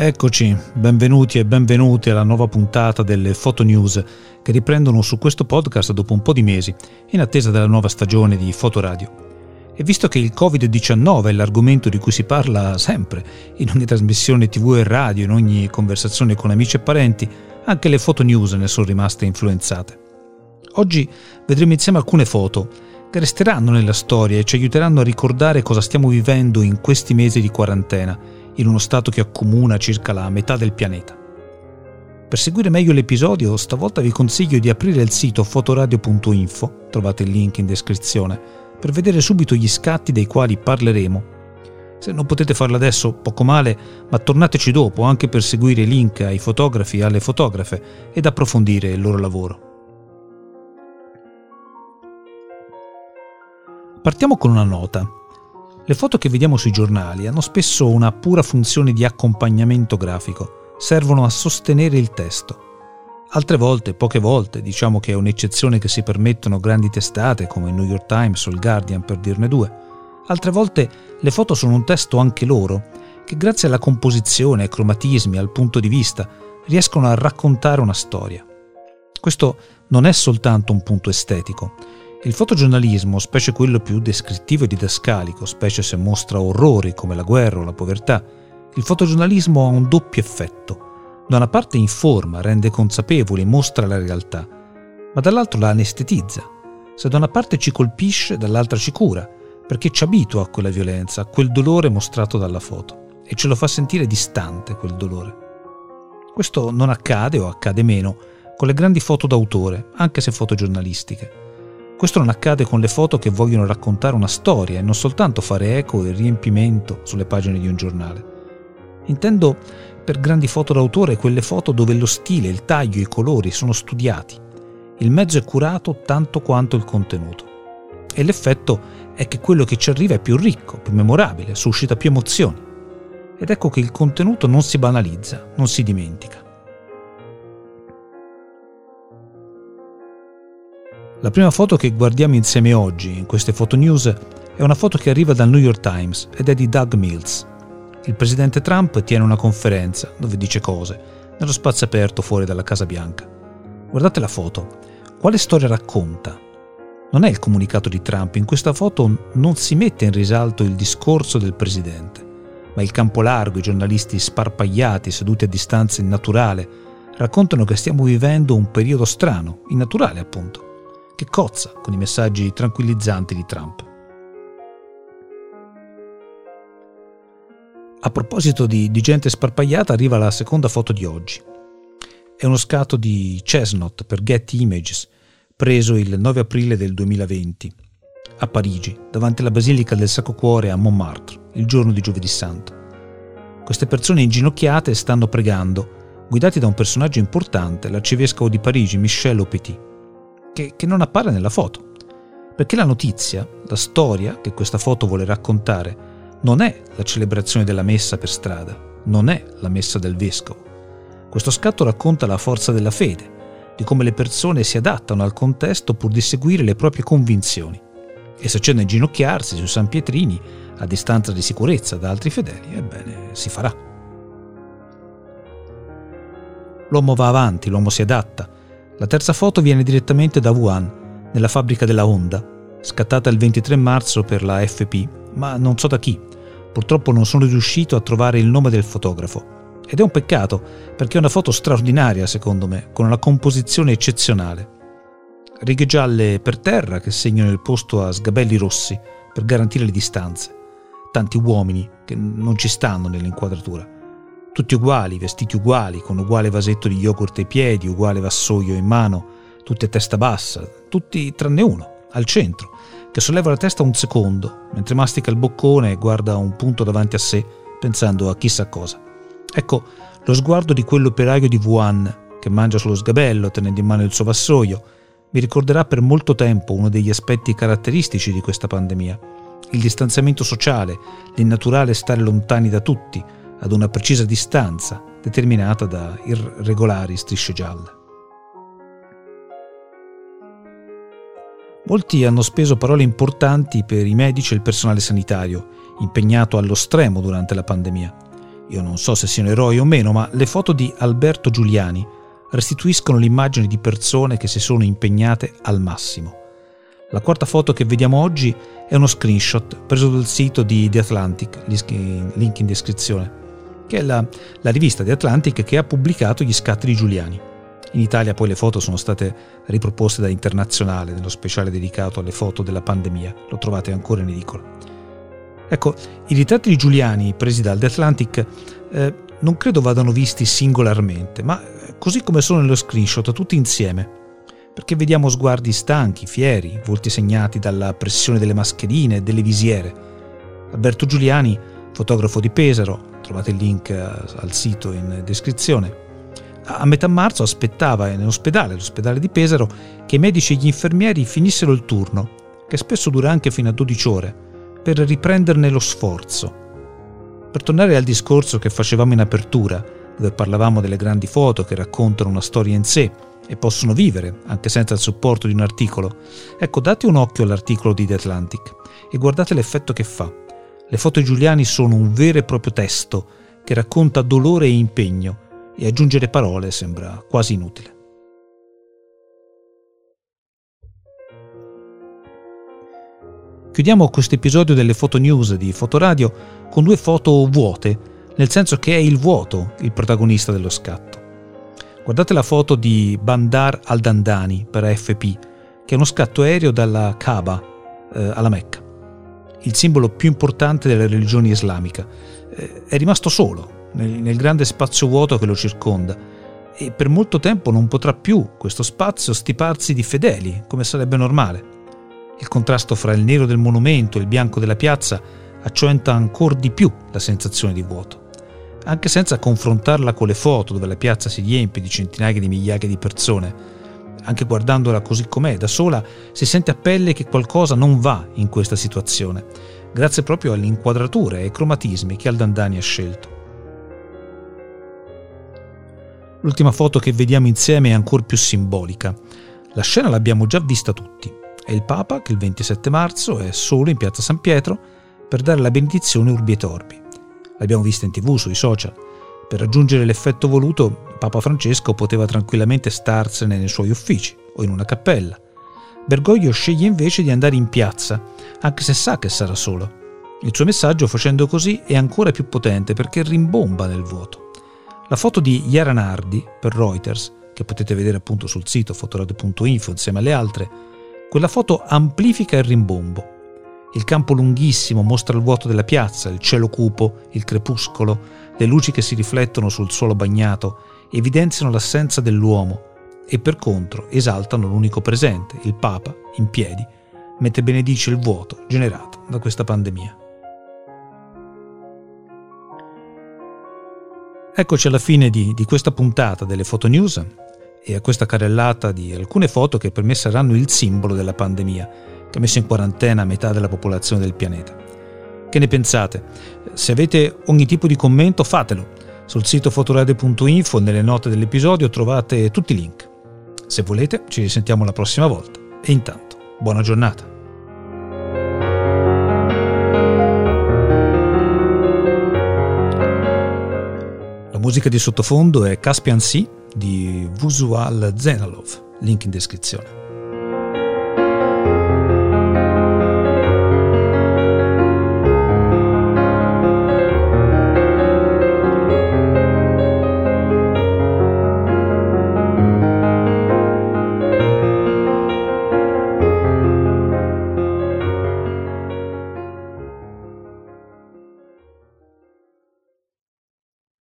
Eccoci, benvenuti e benvenute alla nuova puntata delle Photo News che riprendono su questo podcast dopo un po' di mesi, in attesa della nuova stagione di Fotoradio. E visto che il Covid-19 è l'argomento di cui si parla sempre, in ogni trasmissione tv e radio, in ogni conversazione con amici e parenti, anche le Photo News ne sono rimaste influenzate. Oggi vedremo insieme alcune foto che resteranno nella storia e ci aiuteranno a ricordare cosa stiamo vivendo in questi mesi di quarantena in uno stato che accomuna circa la metà del pianeta. Per seguire meglio l'episodio, stavolta vi consiglio di aprire il sito fotoradio.info, trovate il link in descrizione, per vedere subito gli scatti dei quali parleremo. Se non potete farlo adesso, poco male, ma tornateci dopo anche per seguire i link ai fotografi e alle fotografe ed approfondire il loro lavoro. Partiamo con una nota. Le foto che vediamo sui giornali hanno spesso una pura funzione di accompagnamento grafico, servono a sostenere il testo. Altre volte, poche volte, diciamo che è un'eccezione che si permettono grandi testate come il New York Times o il Guardian per dirne due. Altre volte le foto sono un testo anche loro, che grazie alla composizione, ai cromatismi, al punto di vista, riescono a raccontare una storia. Questo non è soltanto un punto estetico, il fotogiornalismo, specie quello più descrittivo e didascalico, specie se mostra orrori come la guerra o la povertà, il fotogiornalismo ha un doppio effetto. Da una parte informa, rende consapevoli, mostra la realtà, ma dall'altro la anestetizza. Se da una parte ci colpisce, dall'altra ci cura, perché ci abitua a quella violenza, a quel dolore mostrato dalla foto, e ce lo fa sentire distante quel dolore. Questo non accade o accade meno con le grandi foto d'autore, anche se fotogiornalistiche. Questo non accade con le foto che vogliono raccontare una storia e non soltanto fare eco e riempimento sulle pagine di un giornale. Intendo per grandi foto d'autore quelle foto dove lo stile, il taglio, i colori sono studiati. Il mezzo è curato tanto quanto il contenuto. E l'effetto è che quello che ci arriva è più ricco, più memorabile, suscita più emozioni. Ed ecco che il contenuto non si banalizza, non si dimentica. La prima foto che guardiamo insieme oggi in queste foto news è una foto che arriva dal New York Times ed è di Doug Mills. Il presidente Trump tiene una conferenza dove dice cose, nello spazio aperto fuori dalla Casa Bianca. Guardate la foto. Quale storia racconta? Non è il comunicato di Trump, in questa foto non si mette in risalto il discorso del presidente, ma il campo largo, i giornalisti sparpagliati, seduti a distanza innaturale, raccontano che stiamo vivendo un periodo strano, innaturale appunto che cozza con i messaggi tranquillizzanti di Trump. A proposito di, di, gente sparpagliata, arriva la seconda foto di oggi. È uno scatto di Chesnut per Getty Images, preso il 9 aprile del 2020, a Parigi, davanti alla Basilica del Sacro Cuore a Montmartre, il giorno di Giovedì Santo. Queste persone inginocchiate stanno pregando, guidati da un personaggio importante, l'arcivescovo di Parigi, Michel Aupetit che, che non appare nella foto. Perché la notizia, la storia che questa foto vuole raccontare, non è la celebrazione della messa per strada, non è la messa del vescovo. Questo scatto racconta la forza della fede, di come le persone si adattano al contesto pur di seguire le proprie convinzioni. E se c'è da inginocchiarsi su San Pietrini, a distanza di sicurezza da altri fedeli, ebbene, si farà. L'uomo va avanti, l'uomo si adatta, la terza foto viene direttamente da Wuhan, nella fabbrica della Honda, scattata il 23 marzo per la FP, ma non so da chi. Purtroppo non sono riuscito a trovare il nome del fotografo. Ed è un peccato, perché è una foto straordinaria, secondo me, con una composizione eccezionale. Righe gialle per terra che segnano il posto a sgabelli rossi per garantire le distanze. Tanti uomini che non ci stanno nell'inquadratura tutti uguali, vestiti uguali, con uguale vasetto di yogurt ai piedi, uguale vassoio in mano, tutti a testa bassa, tutti tranne uno, al centro, che solleva la testa un secondo, mentre mastica il boccone e guarda un punto davanti a sé, pensando a chissà cosa. Ecco lo sguardo di quell'operaio di Wuhan che mangia sullo sgabello tenendo in mano il suo vassoio, mi ricorderà per molto tempo uno degli aspetti caratteristici di questa pandemia. Il distanziamento sociale, l'innaturale stare lontani da tutti, ad una precisa distanza determinata da irregolari strisce gialle. Molti hanno speso parole importanti per i medici e il personale sanitario, impegnato allo stremo durante la pandemia. io non so se siano eroi o meno, ma le foto di Alberto Giuliani restituiscono l'immagine di persone che si sono impegnate al massimo. La quarta foto che vediamo oggi è uno screenshot preso dal sito di The Atlantic, link in descrizione, che è la, la rivista The Atlantic che ha pubblicato gli scatti di Giuliani. In Italia poi le foto sono state riproposte da Internazionale nello speciale dedicato alle foto della pandemia, lo trovate ancora in edicola. Ecco, i ritratti di Giuliani presi dal The Atlantic eh, non credo vadano visti singolarmente, ma eh, così come sono nello screenshot, tutti insieme. Perché vediamo sguardi stanchi, fieri, volti segnati dalla pressione delle mascherine e delle visiere. Alberto Giuliani, fotografo di Pesaro, trovate il link eh, al sito in descrizione, a metà marzo aspettava in ospedale, l'ospedale di Pesaro, che i medici e gli infermieri finissero il turno, che spesso dura anche fino a 12 ore, per riprenderne lo sforzo. Per tornare al discorso che facevamo in apertura, dove parlavamo delle grandi foto che raccontano una storia in sé e possono vivere anche senza il supporto di un articolo, ecco date un occhio all'articolo di The Atlantic e guardate l'effetto che fa. Le foto di Giuliani sono un vero e proprio testo che racconta dolore e impegno e aggiungere parole sembra quasi inutile. Chiudiamo questo episodio delle foto news di Fotoradio con due foto vuote, nel senso che è il vuoto il protagonista dello scatto. Guardate la foto di Bandar al-Dandani per AFP, che è uno scatto aereo dalla Kaaba eh, alla Mecca, il simbolo più importante della religione islamica. Eh, è rimasto solo, nel, nel grande spazio vuoto che lo circonda e per molto tempo non potrà più questo spazio stiparsi di fedeli, come sarebbe normale. Il contrasto fra il nero del monumento e il bianco della piazza accentua ancora di più la sensazione di vuoto. Anche senza confrontarla con le foto dove la piazza si riempie di centinaia di migliaia di persone, anche guardandola così com'è, da sola, si sente a pelle che qualcosa non va in questa situazione, grazie proprio alle inquadrature e ai cromatismi che Aldandani ha scelto. L'ultima foto che vediamo insieme è ancora più simbolica. La scena l'abbiamo già vista tutti. È il Papa che il 27 marzo è solo in piazza San Pietro per dare la benedizione Urbi et Orbi. L'abbiamo vista in tv, sui social. Per raggiungere l'effetto voluto, Papa Francesco poteva tranquillamente starsene nei suoi uffici o in una cappella. Bergoglio sceglie invece di andare in piazza, anche se sa che sarà solo. Il suo messaggio facendo così è ancora più potente perché rimbomba nel vuoto. La foto di Yara Nardi per Reuters, che potete vedere appunto sul sito fotoradio.info insieme alle altre, quella foto amplifica il rimbombo. Il campo lunghissimo mostra il vuoto della piazza, il cielo cupo, il crepuscolo, le luci che si riflettono sul suolo bagnato evidenziano l'assenza dell'uomo e per contro esaltano l'unico presente, il Papa, in piedi, mentre benedice il vuoto generato da questa pandemia. Eccoci alla fine di, di questa puntata delle Foto News e a questa carrellata di alcune foto che per me saranno il simbolo della pandemia, che ha messo in quarantena metà della popolazione del pianeta. Che ne pensate? Se avete ogni tipo di commento fatelo. Sul sito fotoradio.info nelle note dell'episodio trovate tutti i link. Se volete ci risentiamo la prossima volta e intanto buona giornata. musica di sottofondo è Caspian Sea di Vusual Zenalov, link in descrizione.